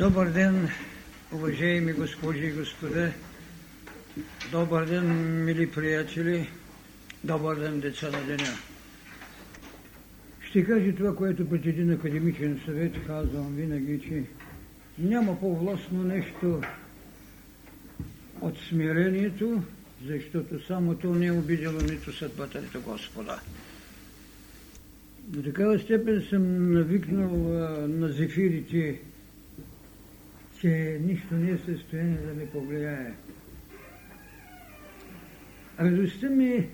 Добър ден, уважаеми госпожи и господа. Добър ден, мили приятели. Добър ден, деца на деня. Ще кажа това, което пред един академичен съвет казвам винаги, че няма по-властно нещо от смирението, защото само то не е обидело нито съдбата, нито Господа. До такава степен съм навикнал на зефирите, че нищо не е в състояние да ме повлияе. Радостта ми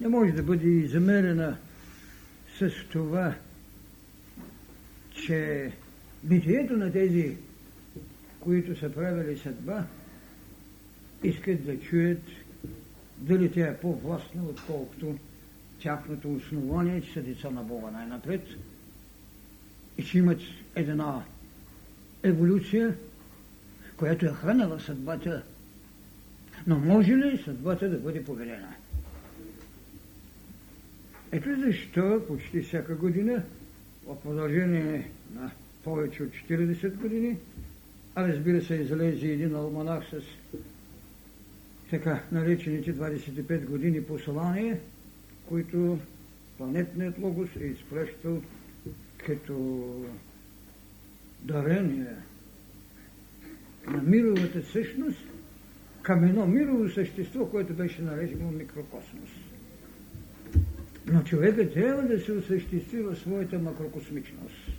не може да бъде замерена с това, че битието на тези, които са правили съдба, искат да чуят дали тя е по-властна, отколкото тяхното основание, че са деца на Бога най-напред и че имат една еволюция, която е хранила съдбата. Но може ли съдбата да бъде повелена? Ето защо почти всяка година, в продължение на повече от 40 години, а разбира се, излезе един алманах с така наречените 25 години послание, които планетният логос е изпращал като дарение на мировата същност към едно мирово същество, което беше наречено микрокосмос. Но човекът трябва да се осъществи в своята макрокосмичност.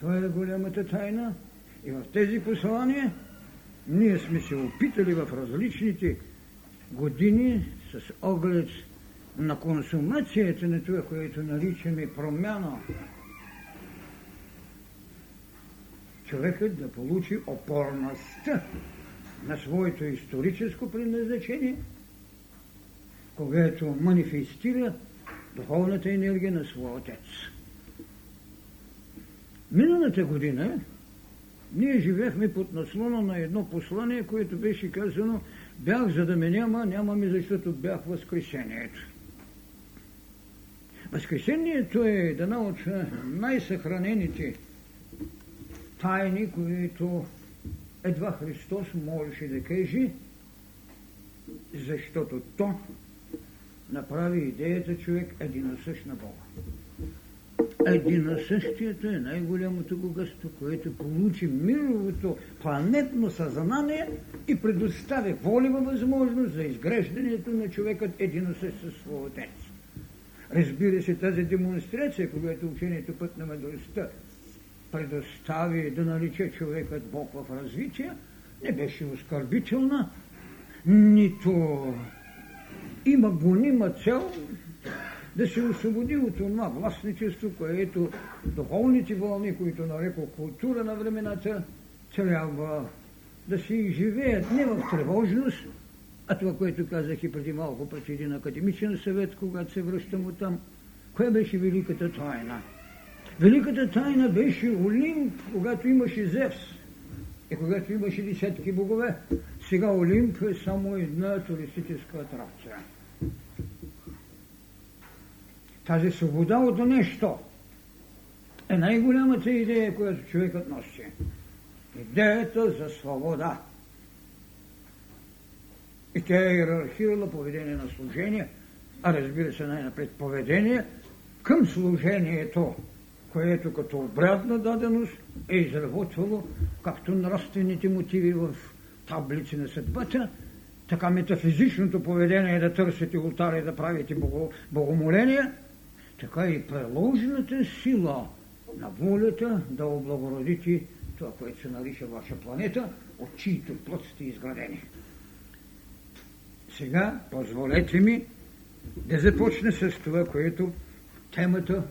Това е голямата тайна. И в тези послания ние сме се опитали в различните години с оглед на консумацията на това, което наричаме промяна, човекът да получи опорността на своето историческо предназначение, когато манифестира духовната енергия на своя отец. Миналата година ние живеехме под наслона на едно послание, което беше казано бях за да ме няма, няма ми защото бях възкресението. Възкресението е една от най-съхранените тайни, които едва Христос можеше да каже, защото то направи идеята човек единосъщ на Бога. Единосъщието е най-голямото богатство, което получи мировото планетно съзнание и предоставя волева възможност за изграждането на човекът единосъщ със своя отец. Разбира се, тази демонстрация, когато учението път на мъдростта предостави да нарича човекът Бог в развитие, не беше оскърбителна, нито има гонима цел да се освободи от това властничество, което духовните вълни, които нарекох култура на времената, трябва да се изживеят не в тревожност, а това, което казах и преди малко пред един академичен съвет, когато се връщам от там, коя беше великата тайна? Великата тайна беше Олимп, когато имаше Зевс и когато имаше десетки богове. Сега Олимп е само една туристическа атракция. Тази свобода от нещо е най-голямата идея, която човекът носи. Идеята за свобода. И тя е иерархирала поведение на служение, а разбира се най-напред поведение към служението, което като обрядна даденост е изработвало както нравствените мотиви в таблици на съдбата, така метафизичното поведение да търсите ултара и да правите богомоления, така и преложената сила на волята да облагородите това, което се нарича ваша планета, от чието плът сте изградени. Сега позволете ми да започне с това, което темата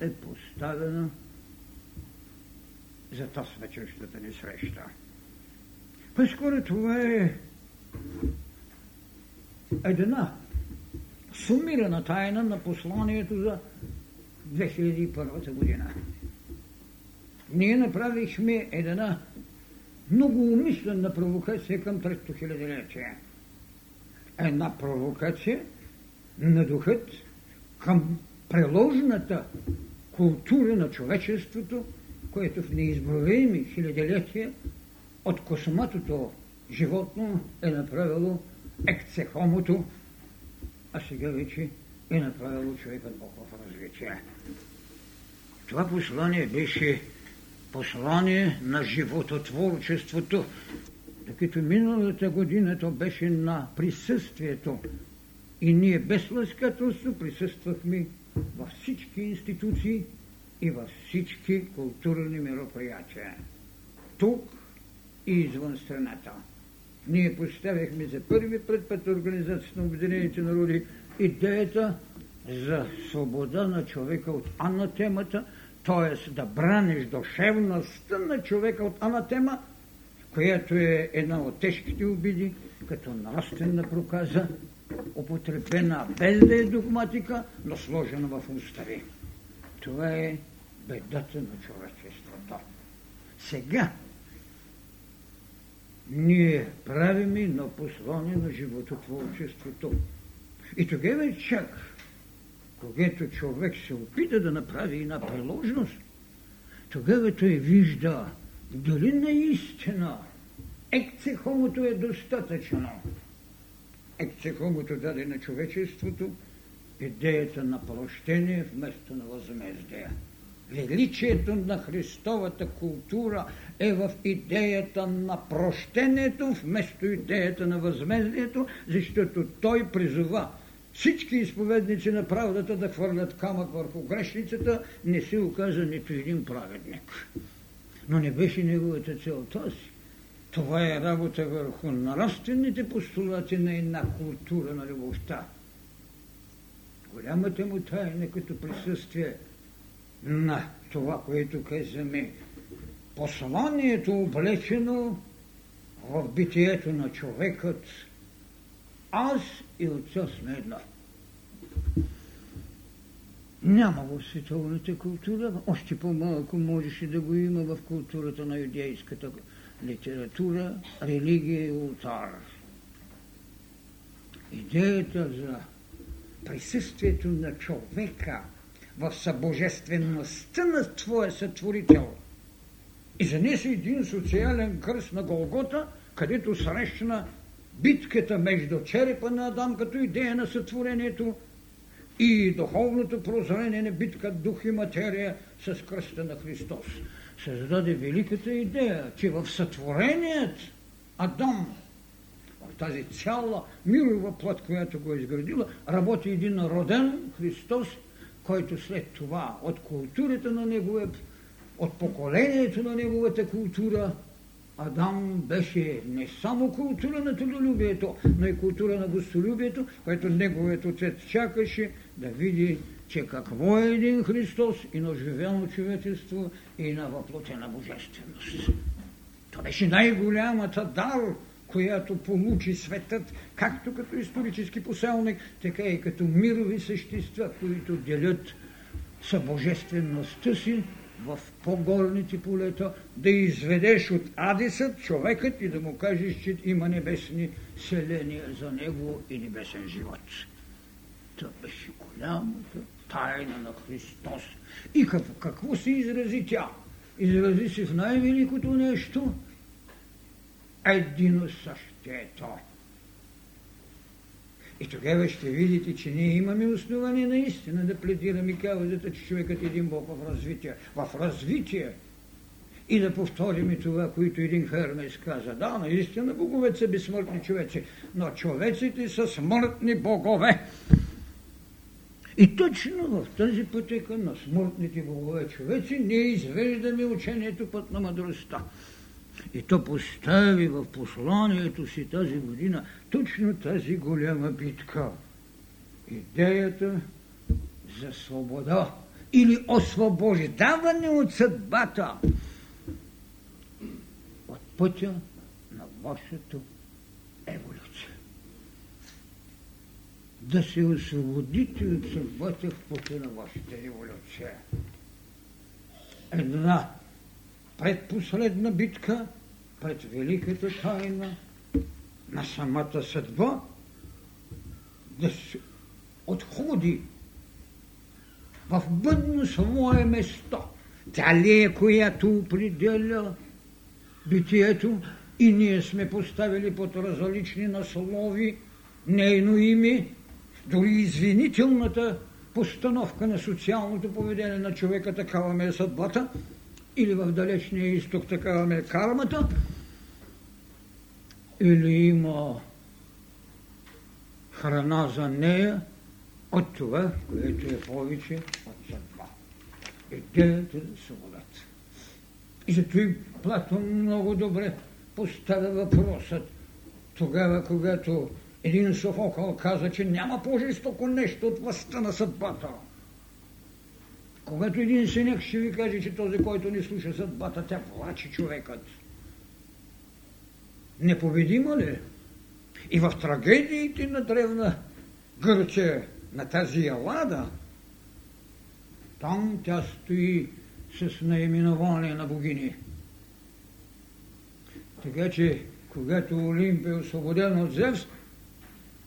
е поставена за тази вечерщата ни среща. По-скоро това е една сумирана тайна на посланието за 2001 година. Ние направихме една много умислена провокация към трето хилядолетие – една провокация на духът към преложната култура на човечеството което в неизброими хилядолетия от косматото животно е направило екцехомото, а сега вече е направило човекът Бог в развитие. Това послание беше послание на живототворчеството, докато миналата година то беше на присъствието. И ние без лъскателство присъствахме във всички институции и във всички културни мероприятия. Тук и извън страната. Ние поставихме за първи път пред Организацията на Обединените народи идеята за свобода на човека от анатемата, т.е. да браниш душевността на човека от анатема, която е една от тежките обиди, като нравствена проказа, употребена без да е догматика, но сложена в устави. Това е бедата на човечеството. Сега ние правиме на послание на живототворчеството. И тогава чак, когато човек се опита да направи една приложност, тогава той вижда дали наистина екцехомото е достатъчно. Екцехомото даде на човечеството идеята на прощение вместо на възмездие. Величието на Христовата култура е в идеята на прощението вместо идеята на възмездието, защото той призова всички изповедници на правдата да хвърлят камък върху грешницата, не се оказа нито един праведник. Но не беше неговата цел тази. Това е работа върху нравствените постулати на една култура на любовта. Голямата му тайна като присъствие на това, което казваме посланието облечено в битието на човекът. Аз и отца сме едно. Няма в световната култура, още по-малко можеше да го има в културата на юдейската литература, религия и ултар. Идеята за присъствието на човека в събожествеността на твоя сътворител и занесе един социален кръст на Голгота, където срещна битката между черепа на Адам като идея на сътворението и духовното прозрение на битка дух и материя с кръста на Христос. Създаде великата идея, че в сътвореният Адам, в тази цяла мирова плът, която го е изградила, работи един роден Христос, който след това от културата на неговия от поколението на неговата култура, Адам беше не само култура на трудолюбието, но и култура на гостолюбието, което неговият отец чакаше да види, че какво е един Христос и на живено човечество и на въплотена божественост. Това беше най-голямата дар, която получи светът, както като исторически поселник, така и като мирови същества, които делят събожествеността си в по-горните полета, да изведеш от Адисът човекът и да му кажеш, че има небесни селения за него и небесен живот. Това беше голямата тайна на Христос. И какво, какво се изрази тя? Изрази се в най-великото нещо. Едино същето. И тогава ще видите, че ние имаме основание наистина да пледираме каузата, че човекът е един Бог в развитие. В развитие. И да повторим и това, което един Хермес каза. Да, наистина боговете са безсмъртни човеци, но човеците са смъртни богове. И точно в тази пътека на смъртните богове човеци ние извеждаме учението път на мъдростта. И то постави в посланието си тази година точно тази голяма битка. Идеята за свобода или освобождаване от съдбата от пътя на вашата еволюция. Да се освободите от съдбата в пътя на вашата еволюция. Една предпоследна битка пред великата тайна на самата съдба да се отходи в бъдно свое место. Тя ли е, която определя битието? И ние сме поставили под различни наслови нейно име, дори извинителната постановка на социалното поведение на човека, такава ме е съдбата, или в далечния изток такава ме е кармата, или има храна за нея от това, което е повече от съдба. Идеята за свободата. И зато и Платон много добре поставя въпросът тогава, когато един Софокъл каза, че няма по-жестоко нещо от властта на съдбата. Когато един синек ще ви каже, че този, който не слуша съдбата, тя плаче човекът. Непобедима ли? И в трагедиите на древна Гърция, на тази Елада, там тя стои с наименование на богини. Така че, когато Олимпия е освободена от Зевс,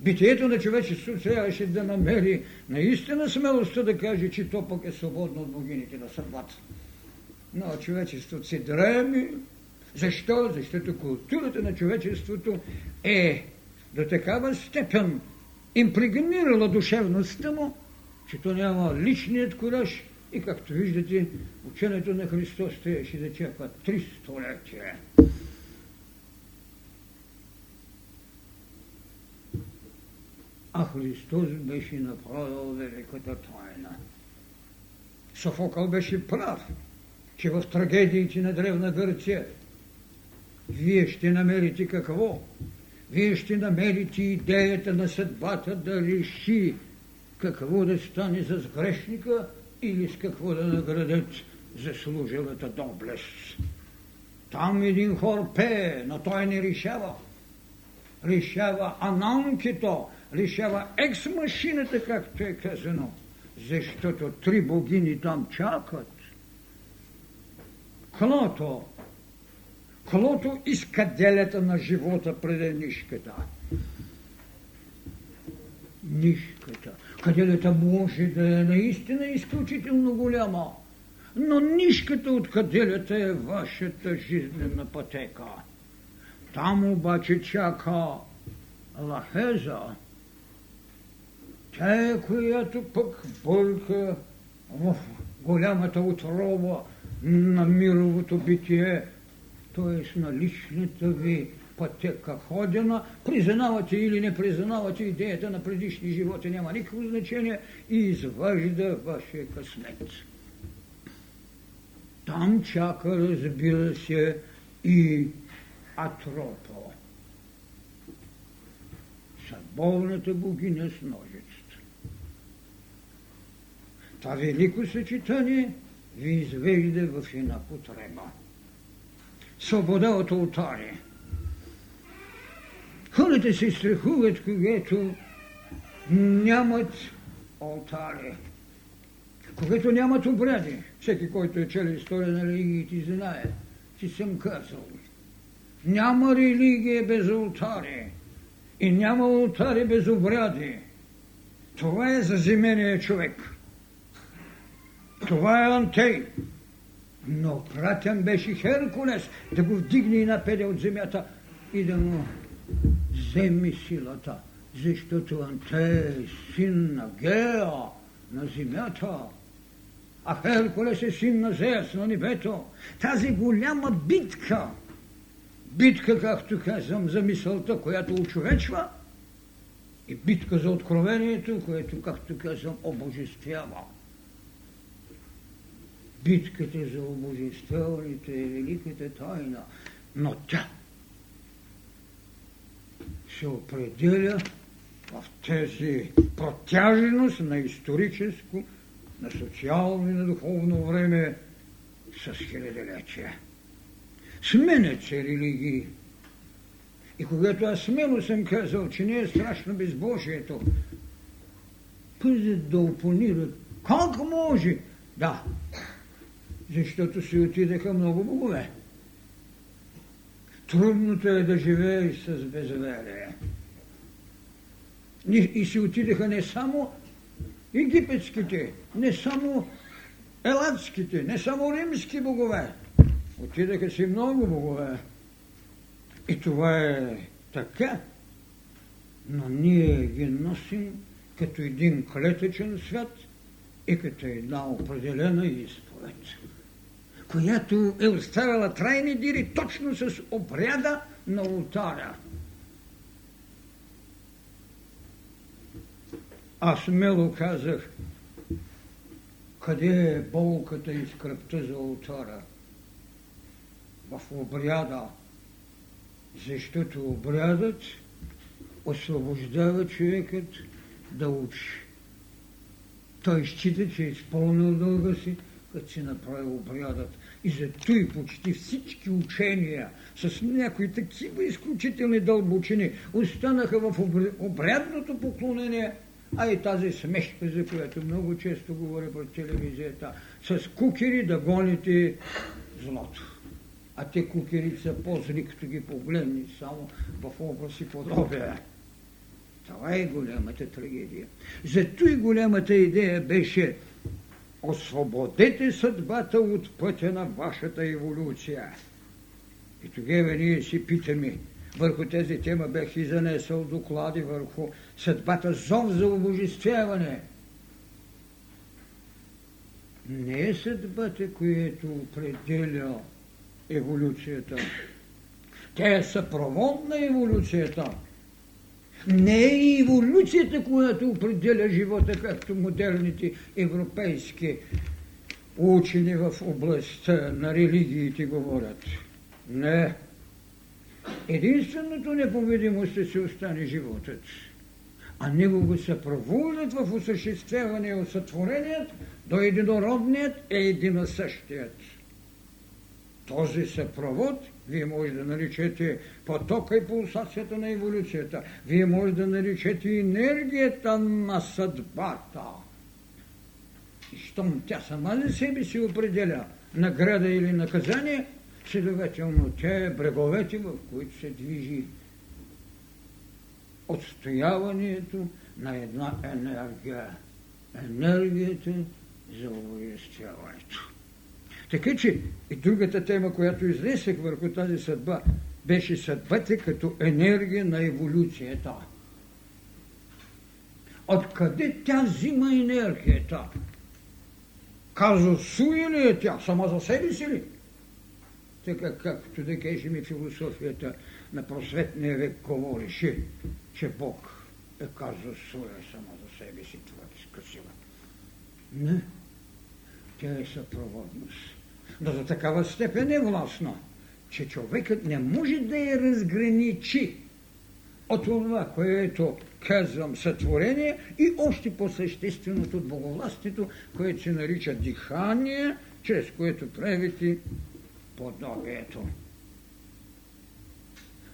битието на човечеството трябваше да намери наистина смелостта да каже, че то пък е свободно от богините на съдбата. Но човечеството се дреми. Защо? Защото културата на човечеството е до такава степен импрегнирала душевността му, че то няма личният кураж и както виждате, ученето на Христос трябваше да чака три столетия. А Христос беше направил великата тайна. Софокъл беше прав, че в трагедиите на Древна Гърция вие ще намерите какво? Вие ще намерите идеята на съдбата да реши какво да стане с грешника или с какво да наградят заслужилата доблест. Там един хор пее, но той не решава. Решава ананкито, решава екс-машината, както е казано, защото три богини там чакат. Клото, клото изкаделята на живота пред нишката. Нишката. Каделята може да е наистина изключително голяма, но нишката от каделята е вашата жизнена пътека. Там обаче чака лахеза, тя която пък бърка в голямата отрова на мировото битие, т.е. на личната ви пътека ходена, признавате или не признавате идеята на предишни животи, няма никакво значение и изважда вашия късмет. Там чака, разбира се, и Атропо, съдбовната богиня с ножицата. Това велико съчетание ви извежда в една потреба. Свобода от алтари – Хората се страхуват, когато нямат алтари, когато нямат обряди. Всеки, който е чел история на религиите, знае, че съм казал. Няма религия без алтари и няма алтари без обряди. Това е за земения човек. Това е Антей. Но пратен беше Херкулес да го вдигне и напеде от земята и да му вземи силата, защото Антей е син на Геа, на земята, а Херкулес е син на Зевс на небето. Тази голяма битка, битка, както казвам, за мисълта, която очовечва, и битка за откровението, което, както казвам, обожествява. Битката за обожествяването е великата тайна, но тя се определя в тези протяженост на историческо, на социално и на духовно време с хилядолетия. Сменят се религии. И когато аз смело съм казал, че не е страшно безбожието, пъзят да опонират. Как може? Да, защото си отидаха много богове. Трудното е да живееш с безверие. И си отидеха не само египетските, не само елатските, не само римски богове. Отидаха си много богове. И това е така. Но ние ги носим като един клетъчен свят и като една определена изповед, която е оставила трайни дири точно с обряда на ултаря. Аз смело казах, къде е болката и скръпта за ултара? В обряда, защото обрядът освобождава човекът да учи. Той счита, че е изпълнил дълга си, като си направил обрядът. И зато и почти всички учения с някои такива изключителни дълбочини останаха в обрядното поклонение, а и тази смешка, за която много често говоря по телевизията, с кукери да гоните злото. А те кукери са по-зли, като ги погледни само в образ и подобие. Това е голямата трагедия. Зато и голямата идея беше освободете съдбата от пътя на вашата еволюция. И тогава ние си питаме, върху тези тема бях и занесъл доклади върху съдбата зов за обожествяване. Не е съдбата, която определя еволюцията. Тя е съпровод на еволюцията. Не е еволюцията, която определя живота, както модерните европейски учени в областта на религиите говорят. Не. Единственото неповедимост е си остане животът. А него го съпровождат в осъществяване от сътвореният до единородният е единосъщият. Този съпровод вие може да наричате потока и пулсацията на еволюцията. Вие може да наричате енергията на съдбата. И щом тя сама за себе си определя награда или наказание, следователно тя е бреговете, в които се движи отстояването на една енергия. Енергията за увещяването. Така че и другата тема, която изнесех върху тази съдба, беше съдбата като енергия на еволюцията. Откъде тя взима енергията? Казо суи ли е тя? Сама за себе си ли? Така както да кажем и философията на просветния век говореше, че Бог е казо суя сама за себе си, това е скъсила. Не, тя е съпроводност но до такава степен е властна, че човекът не може да я разграничи от това, което казвам сътворение и още по-същественото от боговластието, което се нарича дихание, чрез което правите подобието.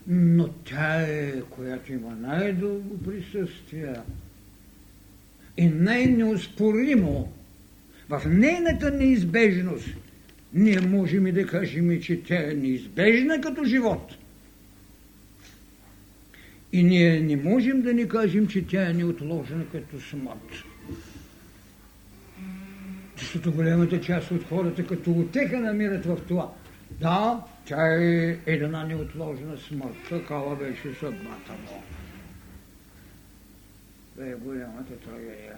Но тя е, която има най-дълго присъствие и най-неоспоримо в нейната неизбежност – ние можем и да кажем, че тя е неизбежна като живот. И ние не можем да ни кажем, че тя е неотложена като смърт. Защото голямата част от хората като отеха намират в това. Да, тя е една неотложна смърт. Такава беше съдбата му. Това е голямата трагедия.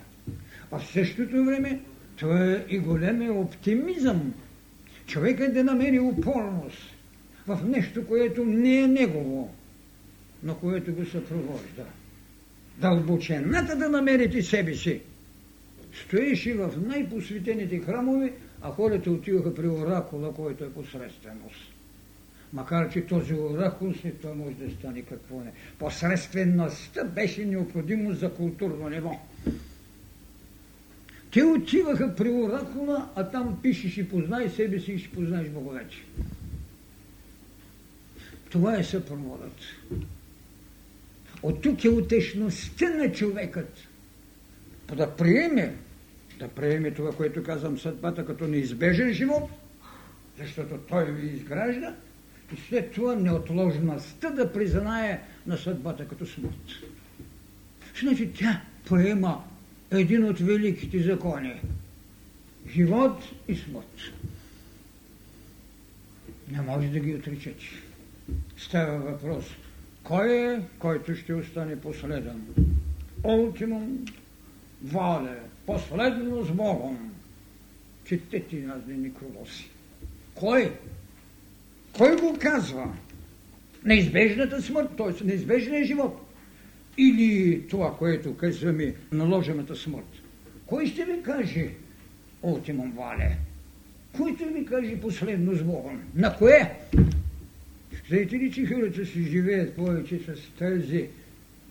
А в същото време това е и големия оптимизъм човекът да намери упорност в нещо, което не е негово, но което го съпровожда. Дълбочената да намерите себе си. Стоеше в най-посветените храмове, а хората отиваха при оракула, който е посредственост. Макар, че този оракул след това може да стане какво не. Посредствеността беше необходимо за културно ниво. Те отиваха при оракула, а там пишеш и познай себе си и ще познаеш боговете. Това е съпроводът. От тук е утешността на човекът. Да приеме, да приеме това, което казвам съдбата като неизбежен живот, защото той ви изгражда, и след това неотложността да признае на съдбата като смърт. Значи тя приема един от великите закони. живот и смърт. Не може да ги отричате. Става въпрос. Кой е, който ще остане последен? Ултимум вале, последно с Богом. Четете нас некролоси. Кой? Кой го казва? Неизбежната смърт, т.е. неизбежният живот. Или това, което казваме, наложената смърт. Кой ще ви каже ултимум вале? Кой ще ви каже последно с Богом? На кое? Знаете ли, че хората си живеят повече с тази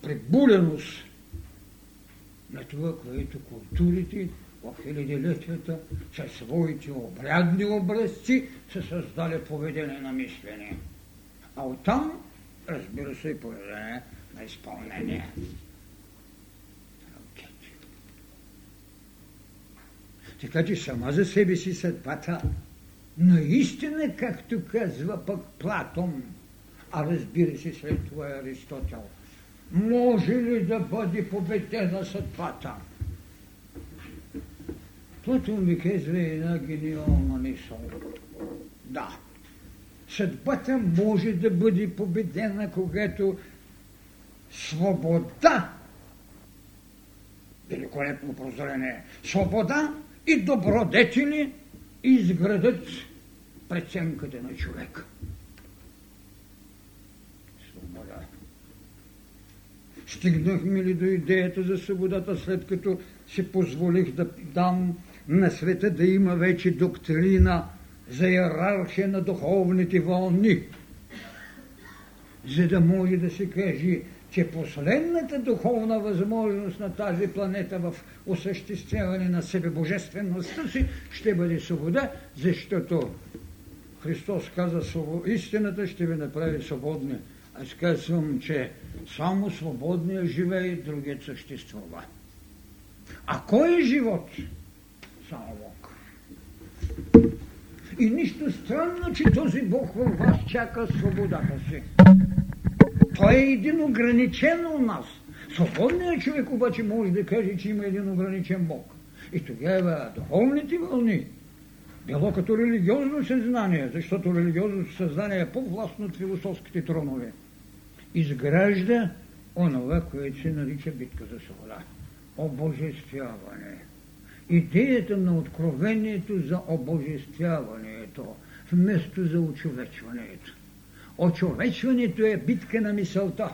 пребуленост на това, което културите в хилядилетията със своите обрядни образци са създали поведение на мислене. А оттам, разбира се, и поведение на изпълнение. Така че сама за себе си съдбата наистина, както казва пък Платон, а разбира се след това е Аристотел, може ли да бъде победена съдбата? Платон ми казва една гениална мисъл. Да, съдбата може да бъде победена, когато свобода, великолепно прозрение, свобода и добродетели изградат преценката на човека. Свобода. Стигнахме ли до идеята за свободата, след като си позволих да дам на света да има вече доктрина за иерархия на духовните вълни, за да може да се каже, че последната духовна възможност на тази планета в осъществяване на себе божествеността си ще бъде свобода, защото Христос каза, истината ще ви направи свободни. Аз казвам, че само свободният живее, другият съществува. А кой е живот? Само Бог. И нищо странно, че този Бог във вас чака свободата си. Той е един ограничен у нас. Свободният човек обаче може да каже, че има един ограничен Бог. И тогава духовните вълни, било като религиозно съзнание, защото религиозното съзнание е по-властно от философските тронове, изгражда онова, което се нарича битка за свобода. Обожествяване. Идеята на откровението за обожествяването, вместо за очовечването. Очовечването е битка на мисълта.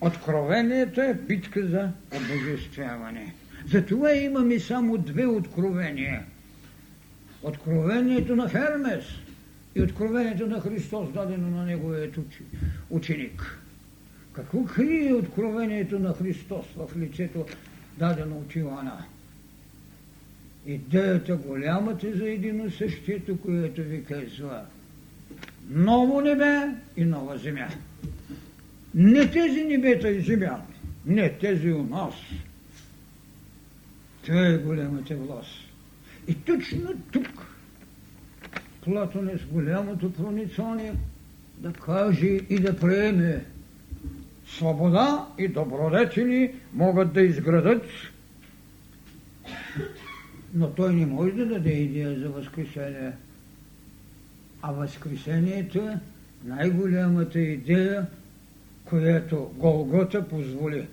Откровението е битка за обожествяване. Затова имаме само две откровения. Откровението на Хермес и откровението на Христос, дадено на неговият ученик. Какво крие откровението на Христос в лицето, дадено от Иоанна? Идеята голямата за едино същието, което ви казва – ново небе и нова земя. Не тези небета и земя, не тези у нас. Това е голямата власт. И точно тук Платон е с голямото проницание да каже и да приеме свобода и добродетели могат да изградат, но той не може да даде идея за възкресение. А Възкресението е най-голямата идея, която Голгота позволи.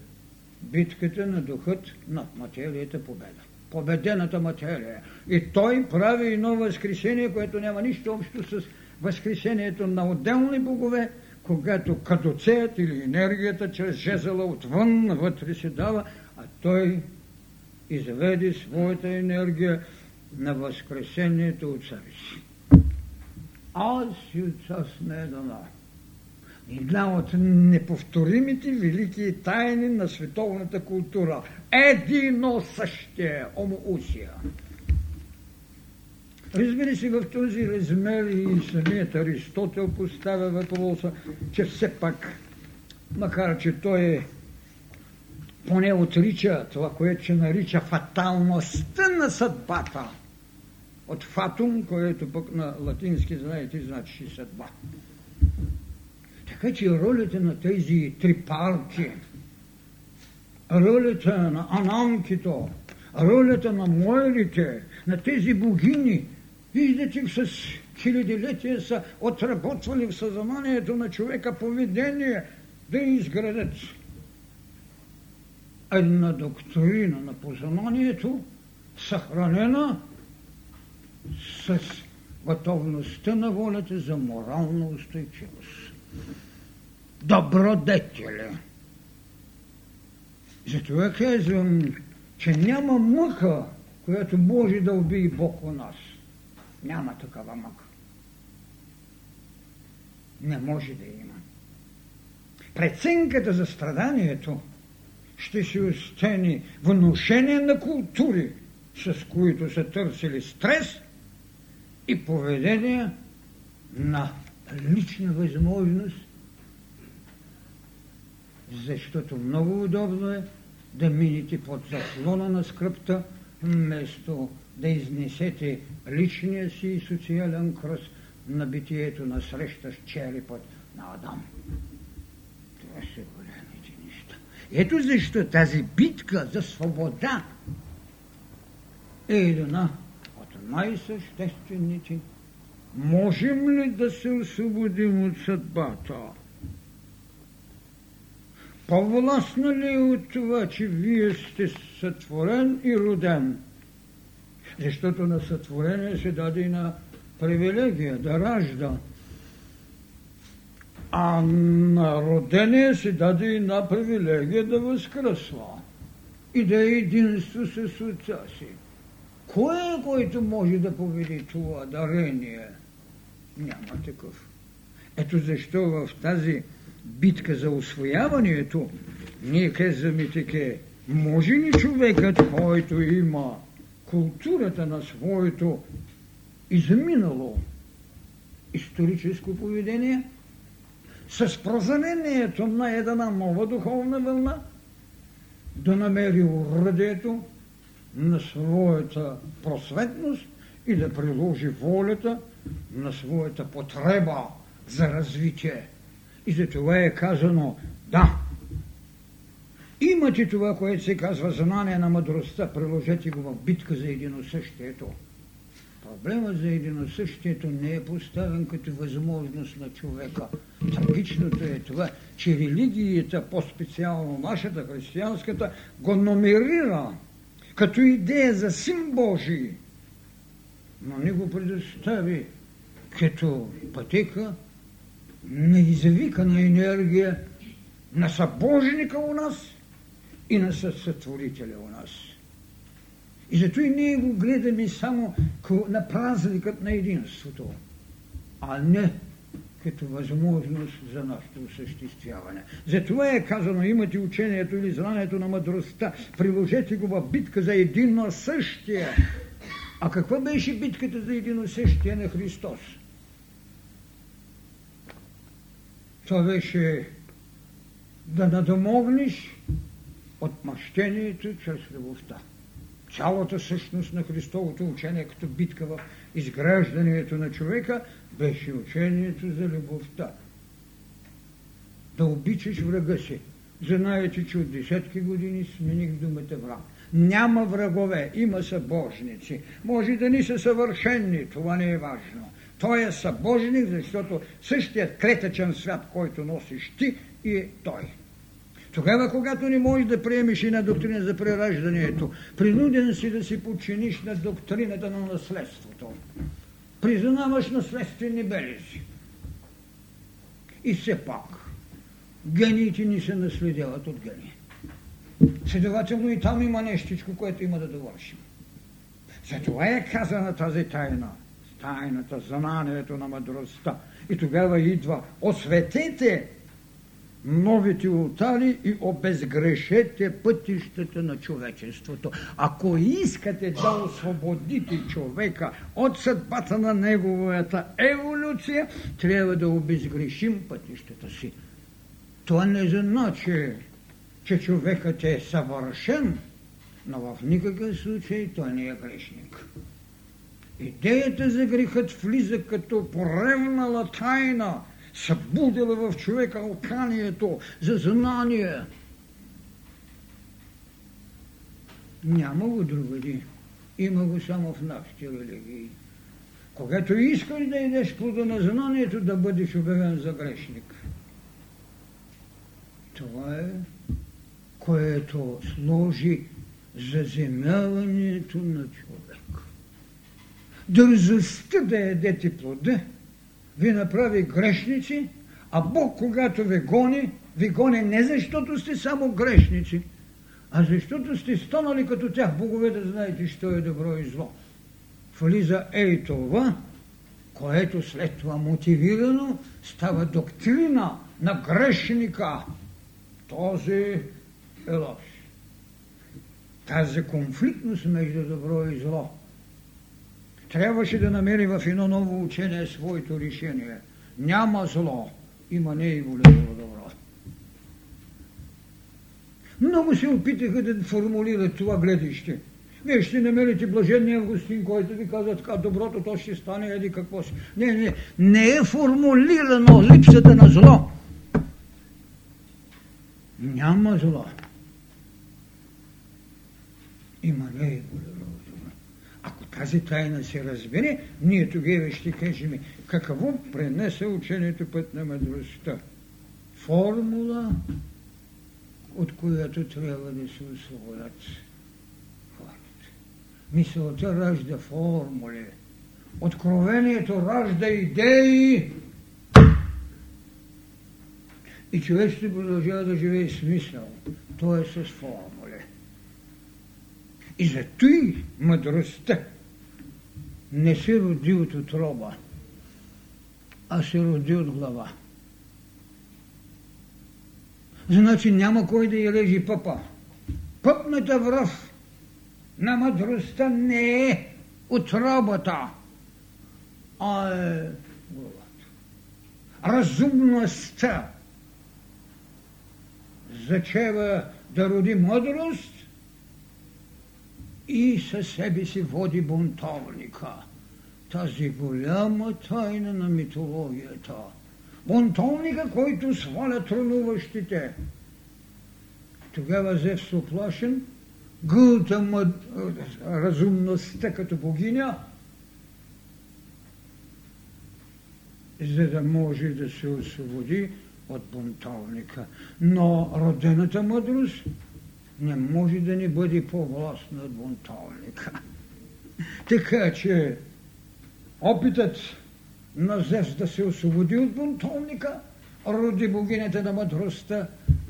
Битката на духът над материята победа. Победената материя. И той прави едно възкресение, което няма нищо общо с възкресението на отделни богове, когато кадоцеят или енергията чрез жезела отвън, навътре се дава, а той изведе своята енергия на възкресението от себе си аз и отца сме дана. Една от неповторимите велики тайни на световната култура. Едино същие омоусия. Разбира се, в този размер и самият Аристотел поставя въпроса, че все пак, макар че той е поне отрича това, което се нарича фаталността на съдбата – от фатум, което пък на латински, знаете, значи съдба. Така че ролята на тези три парки, ролята на анамкито, ролята на моелите, на тези богини, виждате с хилядилетия са отработвали в съзнанието на човека поведение да изградят една доктрина на познанието, съхранена с готовността на волята за морална устойчивост. Добродетеля. Затова казвам, че няма мъка, която може да убие Бог у нас. Няма такава мъка. Не може да има. Преценката за страданието ще се остане внушение на култури, с които са търсили стрес и поведение на лична възможност, защото много удобно е да минете под заслона на скръпта, вместо да изнесете личния си социален кръст на битието на среща с черепът на Адам. Това са големите неща. Ето защо тази битка за свобода е една най-съществените. Можем ли да се освободим от съдбата? По-властна ли е от това, че вие сте сътворен и роден? Защото на сътворение се даде на привилегия да ражда. А на родение се даде и на привилегия да възкръсва и да е единство с отца си. Кой е, който може да победи това дарение? Няма такъв. Ето защо в тази битка за освояването ние казваме така, може ли човекът, който има културата на своето изминало историческо поведение, с прозрението на една нова духовна вълна, да намери уръдието на своята просветност и да приложи волята на своята потреба за развитие. И за това е казано, да, имате това, което се казва знание на мъдростта, приложете го в битка за единосъщието. Проблемът за единосъщието не е поставен като възможност на човека. Трагичното е това, че религията, по-специално нашата християнската, го номерира като идея за син Божий, но не го предостави като пътека на извикана енергия на събожника у нас и на сътворителя у нас. И зато и ние го гледаме само на празникът на единството, а не като възможност за нашето осъществяване. Затова е казано, имате учението или знанието на мъдростта, приложете го в битка за единно същие. А каква беше битката за едино същие на Христос? Това беше да надомогнеш отмъщението чрез любовта. Цялата същност на Христовото учение като битка в изграждането на човека беше учението за любовта. Да обичаш врага си. Знаете, че от десетки години смених думата враг. Няма врагове, има събожници. Може да ни са съвършенни, това не е важно. Той е събожник, защото същият клетъчен свят, който носиш ти, и е той. Тогава, когато не можеш да приемеш и на доктрина за прераждането, принуден си да си подчиниш на доктрината на наследството. Признаваш наследствени белези. И все пак, гениите ни се наследяват от гени. Следователно и там има нещичко, което има да довършим. Затова е казана тази тайна. Тайната, знанието на мъдростта. И тогава идва осветете новите ултари и обезгрешете пътищата на човечеството. Ако искате да освободите човека от съдбата на неговата еволюция, трябва да обезгрешим пътищата си. Това не значи, че човекът е съвършен, но в никакъв случай той не е грешник. Идеята за грехът влиза като поревнала тайна – събудила в човека алканието за знание. Няма го другади. Има го само в нашите религии. Когато искаш да идеш плода на знанието, да бъдеш обявен за грешник. Това е, което сложи заземяването на човек. Дързостта да ядете плода ви направи грешници, а Бог, когато ви гони, ви гони не защото сте само грешници, а защото сте станали като тях богове да знаете, що е добро и зло. Влиза ей това, което след това мотивирано става доктрина на грешника. Този е лош. Тази конфликтност между добро и зло трябваше да намери в едно ново учение своето решение. Няма зло, има нееволево добро. Много се опитаха да формулират това гледище. Вие ще намерите блажения Августин, който ви казва така, доброто то ще стане, еди какво си. Не, не, не е формулирано липсата на зло. Няма зло. Има нееволево Ако тази тайна се разбере, ние тогава ще кажем какво пренесе учението път на мъдростта. Формула от която трябва да се освободят хората. Мисълта ражда формули. Откровението ражда идеи. И човек продължава да живее смисъл. То е с формули. И за той мъдростта не се роди от отроба, а се роди от глава. Значи няма кой да я режи пъпа. Пъпната връв на мъдростта не е отробата, а е главата. Разумността зачева да роди мъдрост и със себе си води бунтовника. Тази голяма тайна на митологията – бунтовника, който сваля трудуващите. Тогава Зев се оплашен, гълта мъд... разумността като богиня, за да може да се освободи от бунтовника. Но родената мъдрост не може да ни бъде по-властна от бунтовника. Така че опитът на Зевс да се освободи от бунтовника, роди богинята на мъдростта,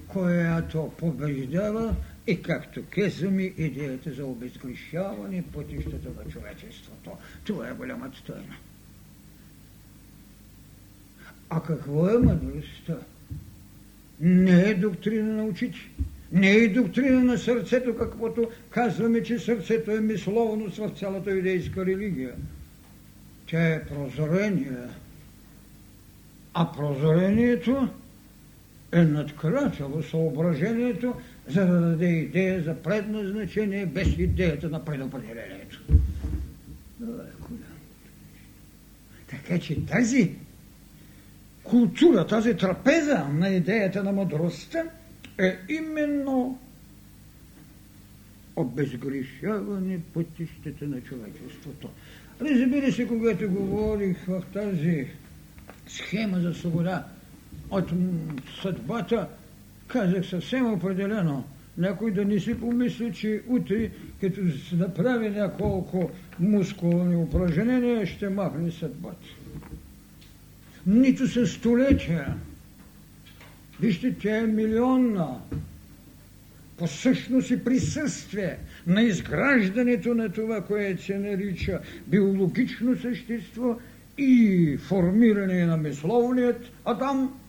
която побеждава и както казваме, идеята за обезгрешаване пътищата на човечеството. Това е голямата тайна. А какво е мъдростта? Не е доктрина на очите. Не е доктрина на сърцето, каквото казваме, че сърцето е мисловност в цялата юдейска религия. Тя е прозрение. А прозрението е надкрачало съображението, за да даде идея за предназначение без идеята на предопределението. Така че тази култура, тази трапеза на идеята на мъдростта е именно обезгрешаване пътищата на човечеството. Разбира се, когато говорих в тази схема за свобода от съдбата, казах съвсем определено, някой да не си помисли, че утре, като се направи няколко мускулни упражнения, ще махне съдбата. Нито са столетия. Вижте, тя е милионна по същност и присъствие на изграждането на това, което се нарича биологично същество и формиране на мисловният Адам,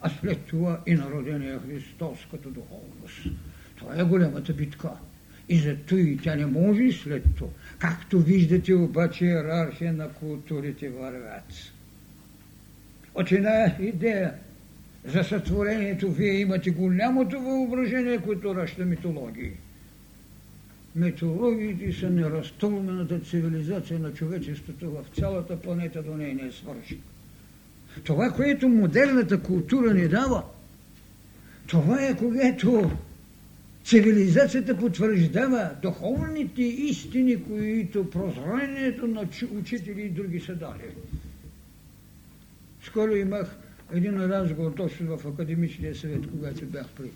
а след това и народения Христос като духовност. Това е голямата битка. И зато и тя не може след това. Както виждате обаче иерархия на културите вървят. От една идея за сътворението вие имате голямото въображение, което раща митологии. Митологиите са неразтолмената цивилизация на човечеството в цялата планета до нейния свършик. Това, което модерната култура ни дава, това е когато Цивилизацията потвърждава духовните истини, които прозрението на учители и други са дали. Скоро имах един разговор точно в Академичния съвет, когато бях при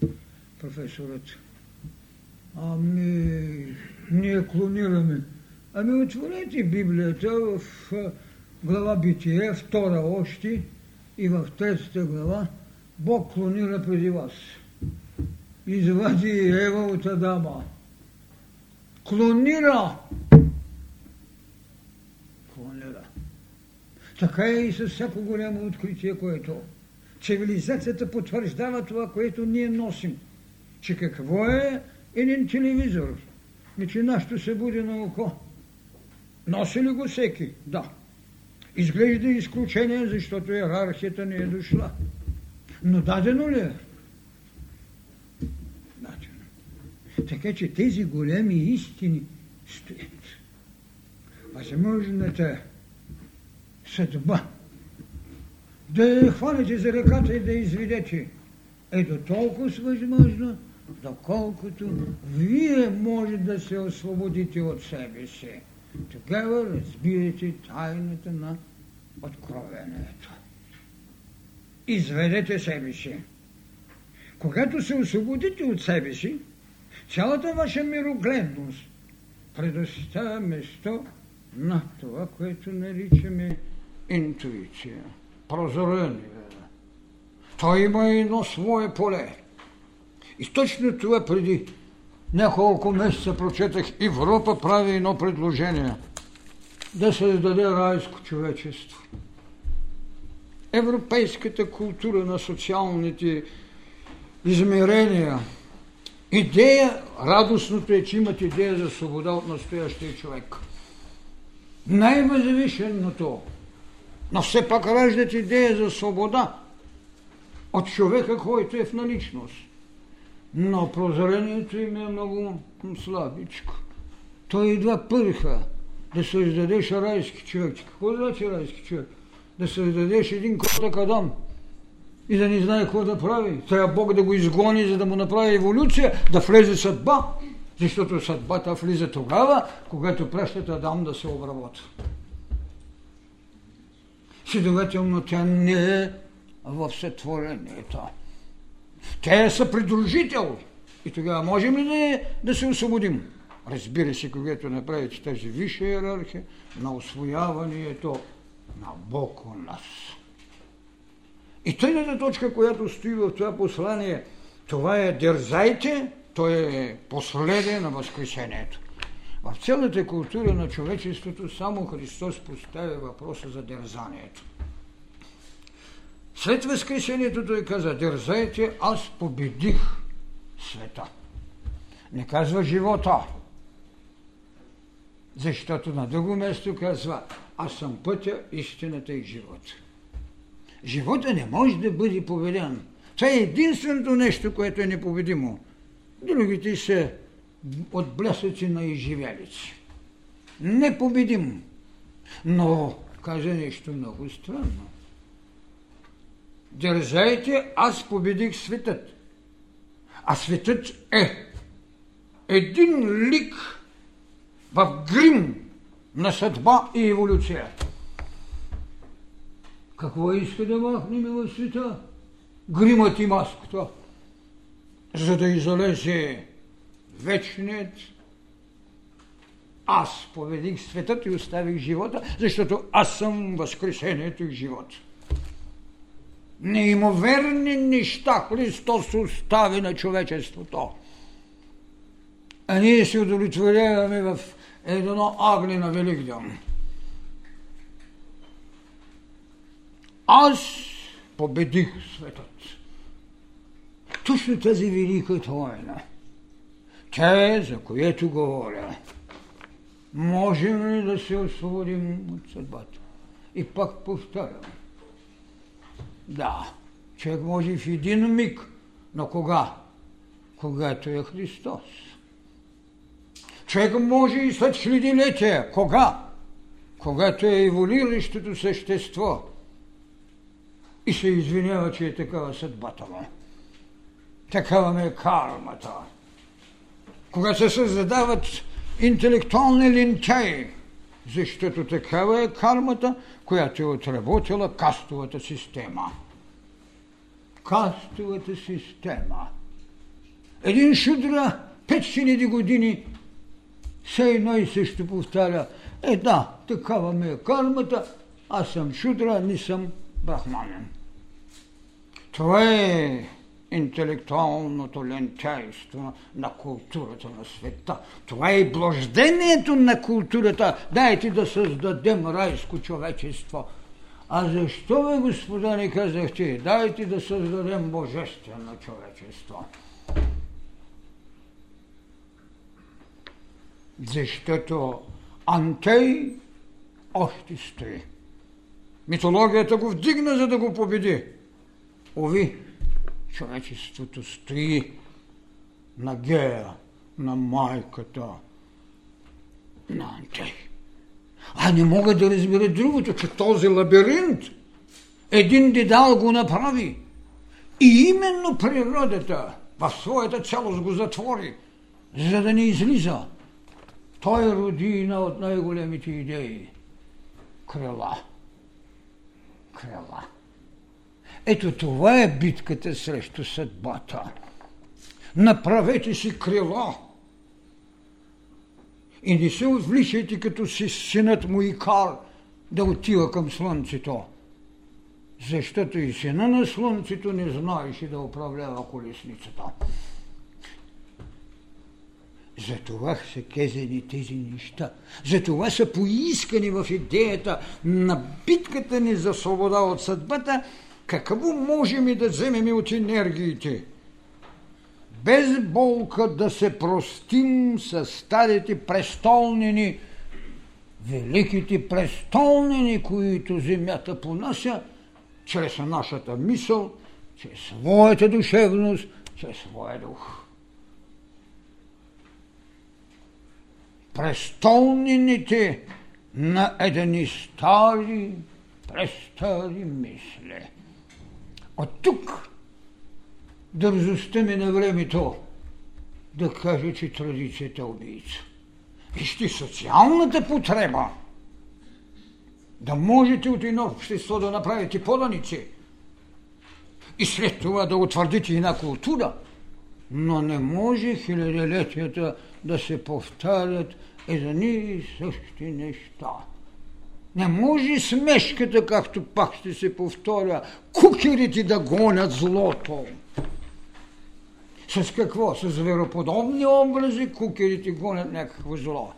професорът. Ами, ние клонираме. Ами отворете Библията в глава Битие, втора още и в третата глава Бог клонира преди вас. Извади Ева от Адама. Клонира. Така е и с всяко голямо откритие, което цивилизацията потвърждава това, което ние носим. Че какво е един телевизор? И че нашето се буди на око. Носи ли го всеки? Да. Изглежда изключение, защото иерархията не е дошла. Но дадено ли е? Дадено. Така че тези големи истини стоят. Възможната съдба да я хванете за ръката и да изведете е до толкова възможно, доколкото вие може да се освободите от себе си. Тогава разбирате тайната на откровението. Изведете себе си. Когато се освободите от себе си, цялата ваша мирогледност предоставя место на това, което наричаме интуиция, прозорение. Той има едно свое поле. И точно това преди няколко месеца прочетах Европа прави едно предложение да се създаде райско човечество. Европейската култура на социалните измерения. Идея, радостното е, че имат идея за свобода от настоящия човек. Най-възвишеното, но все пак раждат идея за свобода от човека, който е в наличност. Но прозрението им е много слабичко. Той идва пърха да създадеш райски човек. Какво значи райски човек? Да създадеш един котък Адам и да не знае какво да прави. Трябва Бог да го изгони, за да му направи еволюция, да влезе съдба. Защото съдбата влиза тогава, когато пращат Адам да се обработва. Следователно, тя не е в сътворението. Те са придружител. И тогава можем ли да, да се освободим? Разбира се, когато направите тази висша иерархия на освояването на Бог у нас. И тъйната точка, която стои в това послание, това е дързайте, то е последен на Възкресението. В цялата култура на човечеството само Христос поставя въпроса за дързанието. След Възкресението той каза, дързайте, аз победих света. Не казва живота. Защото на друго место казва, аз съм пътя, истината и живот. Живота не може да бъде победен. Това е единственото нещо, което е непобедимо. Другите са от блясъци на изживелици. Непобедим. Но каза нещо много странно. Държайте, аз победих светът. А светът е един лик в грим на съдба и еволюция. Какво иска да махнем в света? Гримът и маската, за да изолезе вечният аз победих светът и оставих живота, защото аз съм възкресението и живот. Неимоверни неща Христос остави на човечеството. А ние се удовлетворяваме в едно агне на Великден. Аз победих светът. Точно тази велика тайна. Тя е, за което говоря. Можем ли да се освободим от съдбата? И пак повтарям. Да, човек може в един миг, но кога? Когато е Христос. Човек може и след хилядилетия. Кога? Когато е еволиращото същество. И се извинява, че е такава съдбата му. Такава ме е кармата. Кога се създават интелектуални лентяи, защото такава е кармата, която е отработила кастовата система. Кастовата система. Един шудра 5000 години все едно и също повтаря. Е да, такава ми е кармата, аз съм шудра, не съм брахманен. Това е интелектуалното лентяйство на културата на света. Това е блаждението на културата. Дайте да създадем райско човечество. А защо ви, господа, не казахте, дайте да създадем божествено човечество? Защото Антей още стои. Митологията го вдигна, за да го победи. Ови, човечеството стои на Гея, на майката, на Антей. А не мога да разбера другото, че този лабиринт един дедал го направи. И именно природата в своята цялост го затвори, за да не излиза. Той роди една от най-големите идеи – крила. Крила. Ето това е битката срещу съдбата. Направете си крила. И не се отвличайте като си синът му Икар да отива към слънцето. Защото и сина на слънцето не знаеше да управлява колесницата. Затова са кезени тези неща. Затова са поискани в идеята на битката ни за свобода от съдбата – какво можем да вземем от енергиите? Без болка да се простим с старите престолнини, великите престолнини, които земята понася, чрез нашата мисъл, чрез своята душевност, чрез своя дух. Престолнините на едни стари, престари мисли. От тук дързостта ми на времето да каже, че традицията е убийца. Вижте социалната потреба да можете от едно общество да направите поданици и след това да утвърдите една култура, но не може хилядолетията да се повтарят едни и същи неща. Не може смешката, както пак ще се повторя, кукерите да гонят злото. С какво? С вероподобни образи кукерите гонят някакво зло.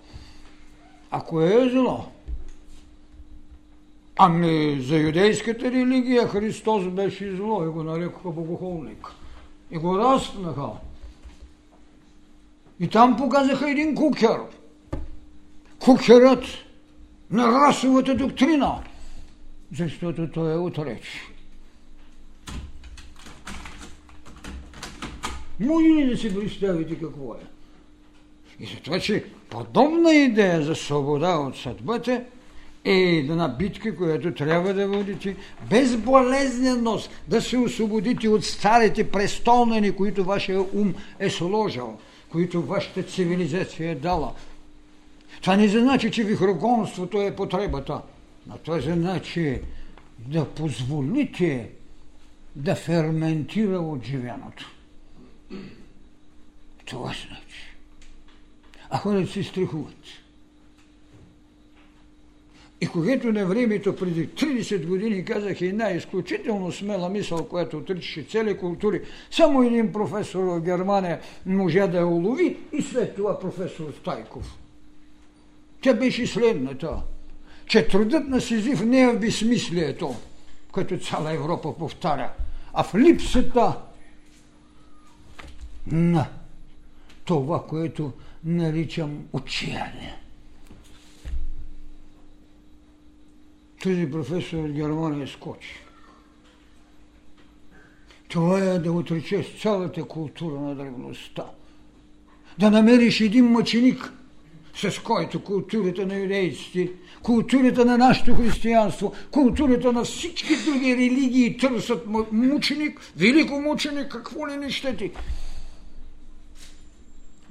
Ако е зло, ами за юдейската религия Христос беше зло и го нарекоха богохолник. И го разпнаха. И там показаха един кукер. Кукерът на расовата доктрина, защото той е отреч. Може ли да си представите какво е? И затова, че подобна идея за свобода от съдбата е една битка, която трябва да водите без болезненост, да се освободите от старите престолнени, които вашия ум е сложил, които вашата цивилизация е дала, това не значи, че вихрогонството е потребата. Но това значи да позволите да ферментира отживеното. Това значи. А хората се страхуват. И когато на времето преди 30 години казах една изключително смела мисъл, която отричаше цели култури, само един професор в Германия може да я улови и след това професор Стайков – тя беше следната, че трудът на Сизиф не е в безсмислието, което цяла Европа повтаря, а в липсата на това, което наричам отчаяние. Този професор от Германия скочи. Това е да отречеш цялата култура на древността. Да намериш един мъченик – с който културата на юдейците, културата на нашето християнство, културата на всички други религии търсят мученик, велико мученик, какво ли не щете.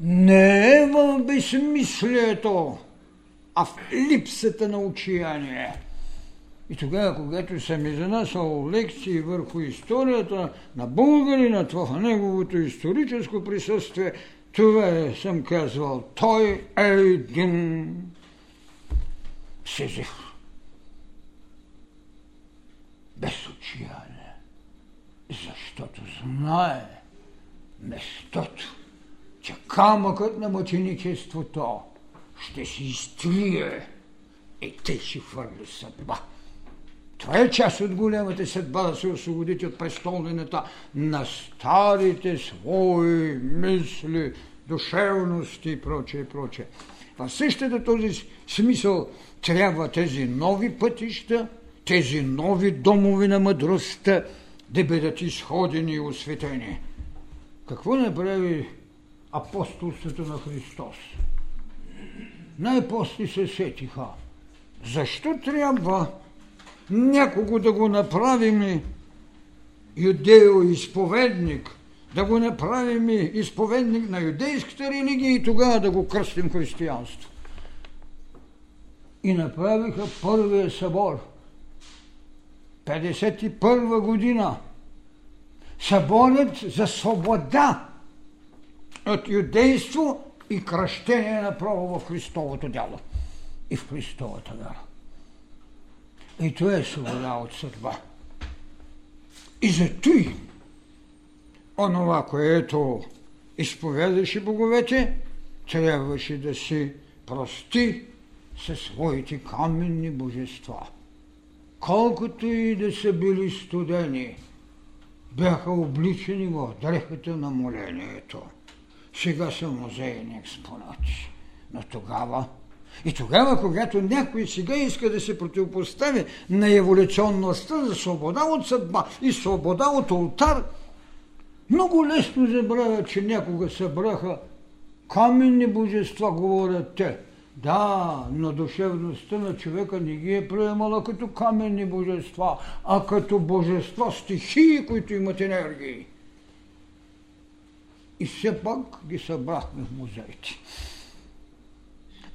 не е в безсмислието, а в липсата на учияние. И тогава, когато съм изнасял лекции върху историята на българина в неговото историческо присъствие, това е, съм казвал, той е един Сизиф. Без отчаяние. Защото знае местото, че камъкът на мъченичеството ще се изтрие и те ще хвърли съдба. Това е част от голямата съдба да се освободите от престолнената на старите свои мисли, душевности и прочее, и прочее. В същата този смисъл трябва тези нови пътища, тези нови домови на мъдростта да бъдат изходени и осветени. Какво направи апостолството на Христос? Най-после се сетиха. Защо трябва някого да го направим юдео-изповедник, да го направим изповедник на юдейската религия и тогава да го кръстим християнство? И направиха първия събор. 51 година. Съборът за свобода от юдейство и кръщение направо в Христовото дело и в Христовата вяра. И това е свобода от съдба. И за той, онова, което изповядаше боговете, трябваше да си прости със своите каменни божества. Колкото и да са били студени, бяха обличени в дрехата на молението. Сега са музейни експонати. Но тогава и тогава, когато някой сега иска да се противопостави на еволюционността за свобода от съдба и свобода от ултар, много лесно забравя, че някога събраха каменни божества, говорят те. Да, но душевността на човека не ги е приемала като каменни божества, а като божества стихии, които имат енергии. И все пак ги събрахме в музеите.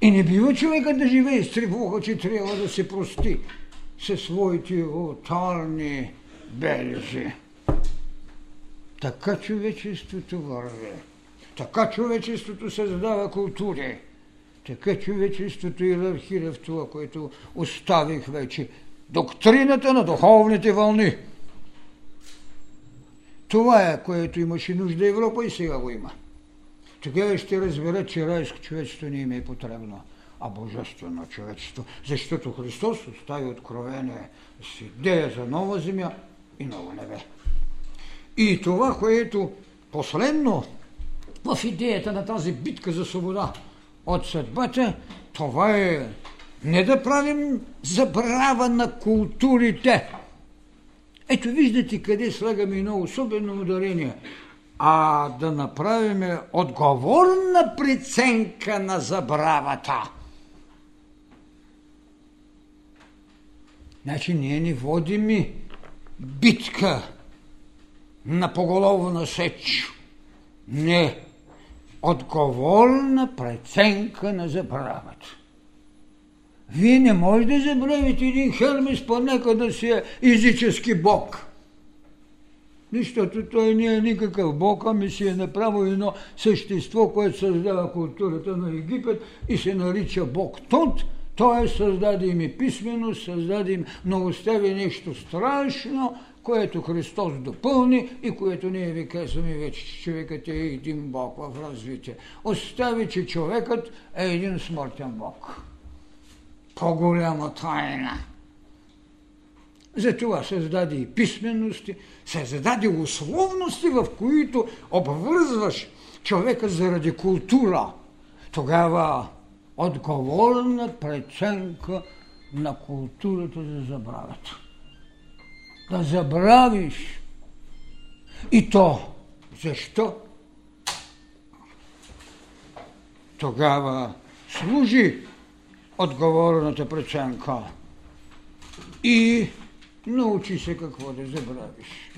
И не бива човекът да живее с тревога, че трябва да се прости със своите отарни белези. Така човечеството върви. Така човечеството създава култури. Така човечеството иерархира в това, което оставих вече. Доктрината на духовните вълни. Това е, което имаше нужда Европа и сега го има. Тогава ще разберат, че райско човечество не им е потребно, а божествено човечество. Защото Христос остави откровение с идея за нова земя и ново небе. И това, което последно в идеята на тази битка за свобода от съдбата, това е не да правим забрава на културите. Ето виждате къде слагаме едно особено ударение а да направим отговорна преценка на забравата. Значи ние не водим битка на поголовна сеч. Не. Отговорна преценка на забравата. Вие не можете да забравите един Хермес, по нека да си е езически бог – защото той не е никакъв бог, ами си е направо едно същество, което създава културата на Египет и се нарича Бог Тот. Той създаде им и писменост, създаде им, но остави нещо страшно, което Христос допълни и което ние ви казваме вече, че човекът е един Бог в развитие. Остави, че човекът е един смъртен Бог. По-голяма тайна – затова създаде и писменности, създаде условности, в които обвързваш човека заради култура. Тогава отговорна преценка на културата за забравата. Да забравиш. И то. Защо? Тогава служи отговорната преценка. И Научи се какво да забравиш.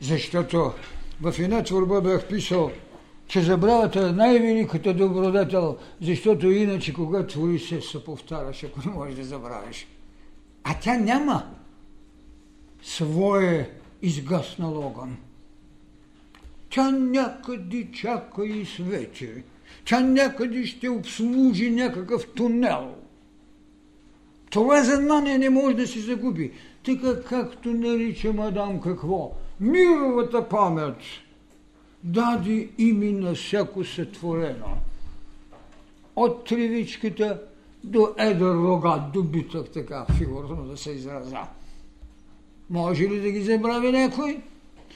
Защото в една творба бях писал, че забравата е най-великата добродетел, защото иначе когато твори се се повтаряш, ако не можеш да забравиш. А тя няма свое изгаснал огън. Тя някъде чака и свече. Тя някъде ще обслужи някакъв тунел. Това знание не може да се загуби. Така както нарича мадам какво? Мировата памет даде име на всяко сътворено. От тривичката до едър рогат, до битък, така фигурно да се израза. Може ли да ги забрави някой?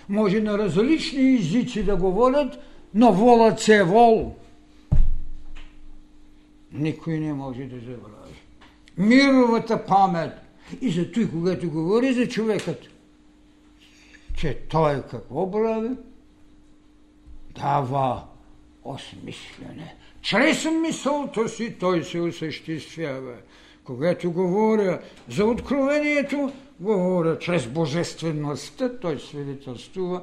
Може на различни езици да говорят, но волът се е вол. Никой не може да забрави. Мировата памет. И за той, когато говори за човекът, че той какво прави? Дава осмислене. Чрез мисълта си той се осъществява. Когато говоря за откровението, говоря чрез божествеността, той свидетелствува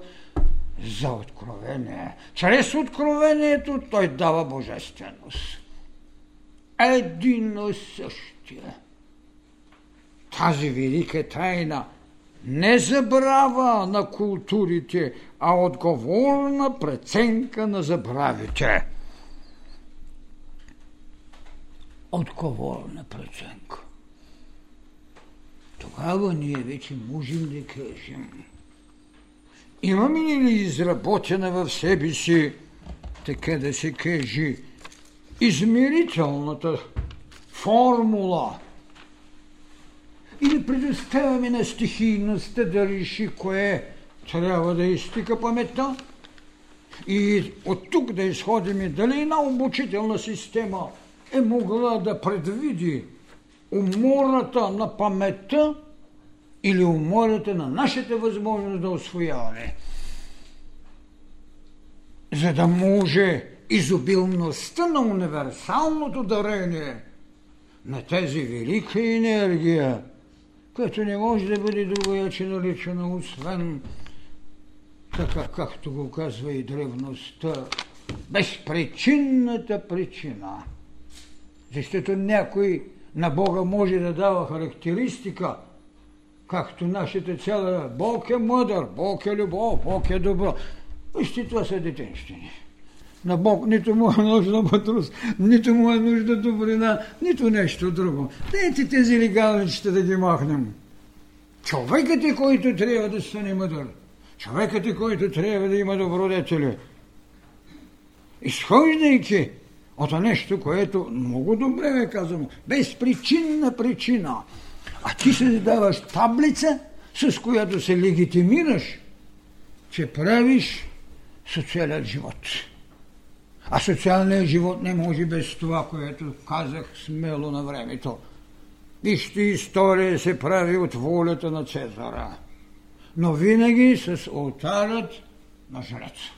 за откровение. Чрез откровението той дава божественост. Едино същия. Тази велика тайна не забрава на културите, а отговорна преценка на забравите. Отговорна преценка тогава ние вече можем да кажем. Имаме ли изработена в себе си, така да се каже, измерителната формула или предоставяме на стихийността да реши кое трябва да изтика паметта и от тук да изходиме дали една обучителна система е могла да предвиди умората на паметта или умората на нашата възможност да освояваме. За да може изобилността на универсалното дарение на тези велика енергия, която не може да бъде другояче наричана, освен така както го казва и древността, безпричинната причина. Защото някой на Бога може да дава характеристика, както нашата цела Бог е мъдър, Бог е любов, Бог е добро. Вижте, това са детенщини. На Бог нито му е нужда мъдрост, нито му е нужда добрина, нито нещо друго. Дайте тези легалничета да ги махнем. Човекът е, който трябва да стане мъдър. Човекът е, който трябва да има добродетели. Изхождайки от нещо, което много добре е казано, безпричинна причина. А ти се даваш таблица, с която се легитимираш, че правиш социален живот. А социалният живот не може без това, което казах смело на времето. Вижте, история се прави от волята на Цезара, но винаги с алтарът на жреца.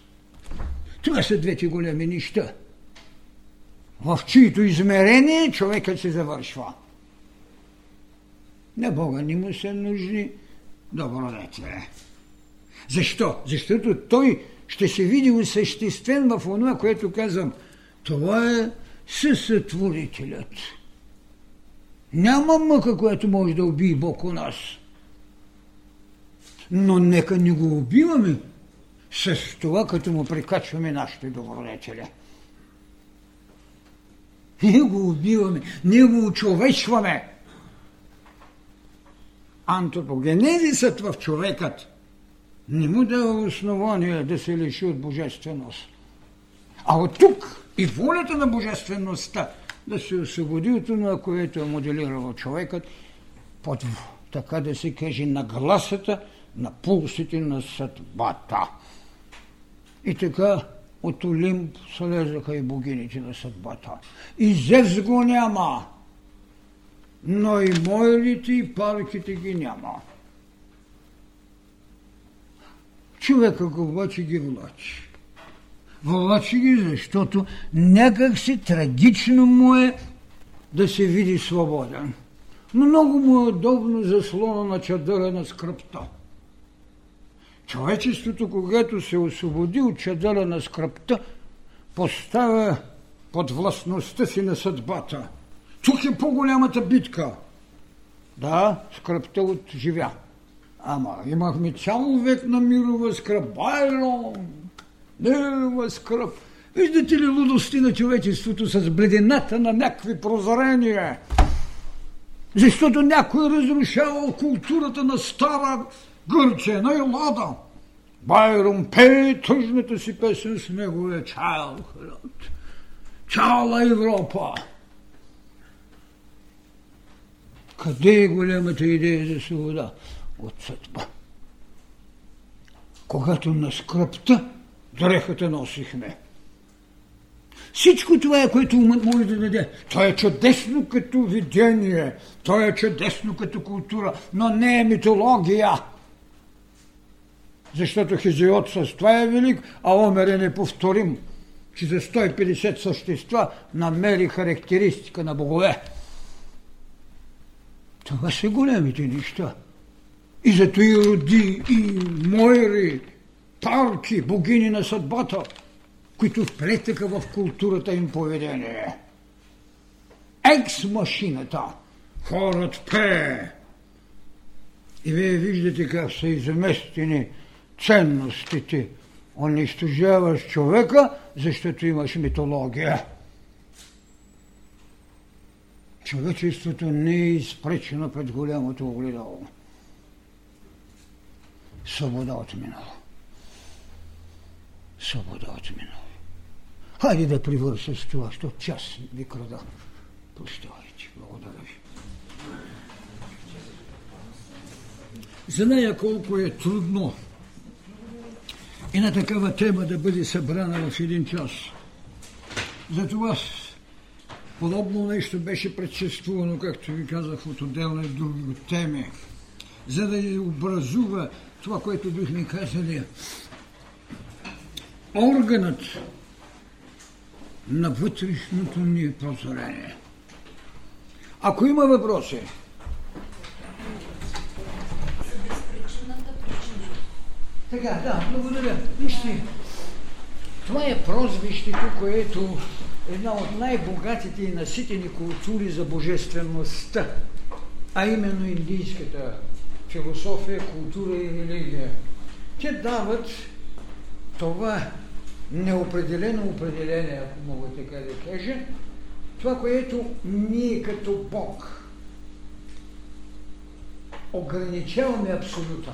Това са двете големи неща – в чието измерение човекът се завършва. На Бога не му са нужни добродетели. Защо? Защото той ще се види осъществен в това, което казвам. Това е съсътворителят. Няма мъка, която може да убие Бог у нас. Но нека не го убиваме с това, като му прикачваме нашите добродетели. Ние го убиваме, ние го очовечваме. Антропогенезисът в човекът не му дава основание да се лиши от божественост. А от тук и волята на божествеността да се освободи от това, което е моделирал човекът, под, така да се каже, на гласата, на пулсите на съдбата. И така от Олимп слезаха и богините на съдбата. И Зевс го няма, но и мойлите и парките ги няма. Човека го обаче ги влачи. Влачи ги, защото някак си трагично му е да се види свободен. Много му е удобно заслона на чадъра на скръпта. Човечеството, когато се освободи от чадъра на скръпта, поставя под властността си на съдбата. Тук е по-голямата битка. Да, скръпта отживя. Ама имахме цял век на мирова скръп. Байлон! Мирова скръп! Виждате ли лудости на човечеството с бледината на някакви прозрения? Защото някой разрушавал културата на стара Гърция, на Елада. Байрон пее тъжната си песен с неговия чайл. Цяла Европа. Къде е голямата идея за свобода? От съдба. Когато на скръпта дрехата носихме. Всичко това е, което умът може да даде. То е чудесно като видение, то е чудесно като култура, но не е митология. Защото Хизиот с това е велик, а Омер е неповторим, че за 150 същества намери характеристика на богове. Това са големите неща. И зато и роди, и Мойри, парки, богини на съдбата – които вплетаха в културата им поведение. Екс-машината. Хорът пее. И вие виждате как са изместени ценностите. Унищожаваш човека, защото имаш митология. Човечеството не е изпречено пред голямото огледало. Свобода от минало. Свобода от минало. Хайде да привърша с това, защото час ви крада. Прощавайте. Благодаря ви. нея колко е трудно и на такава тема да бъде събрана в един час. Затова подобно нещо беше предшествувано, както ви казах, от отделни други теми, за да образува това, което бихме казали органът на вътрешното ни прозрение. Ако има въпроси, Така, да, благодаря. Вижте, това е прозвището, което е една от най-богатите и наситени култури за божествеността, а именно индийската философия, култура и религия. Те дават това неопределено определение, ако мога така да кажа, това, което ние като Бог ограничаваме абсолютно.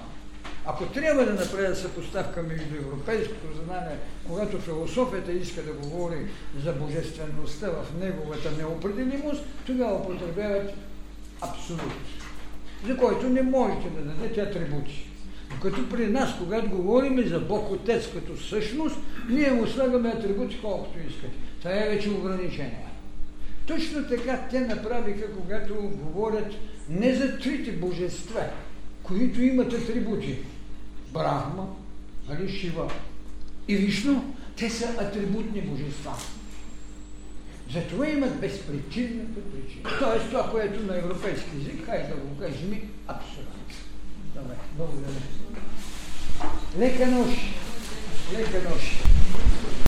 Ако трябва да направя съпоставка между европейското знание, когато философията иска да говори за божествеността в неговата неопределимост, тогава употребяват абсолют, за който не можете да дадете атрибути. Като при нас, когато говорим за Бог Отец като същност, ние му слагаме атрибути колкото искате. Това е вече ограничение. Точно така те направиха, когато говорят не за трите божества, които имат атрибути. Брахма, нали, и Вишну, те са атрибутни божества. Затова имат безпричинната причина. Тоест това, което на европейски език, хайде да го кажем, абсолютно. Добре, благодаря. Лека нощ. Лека нощ.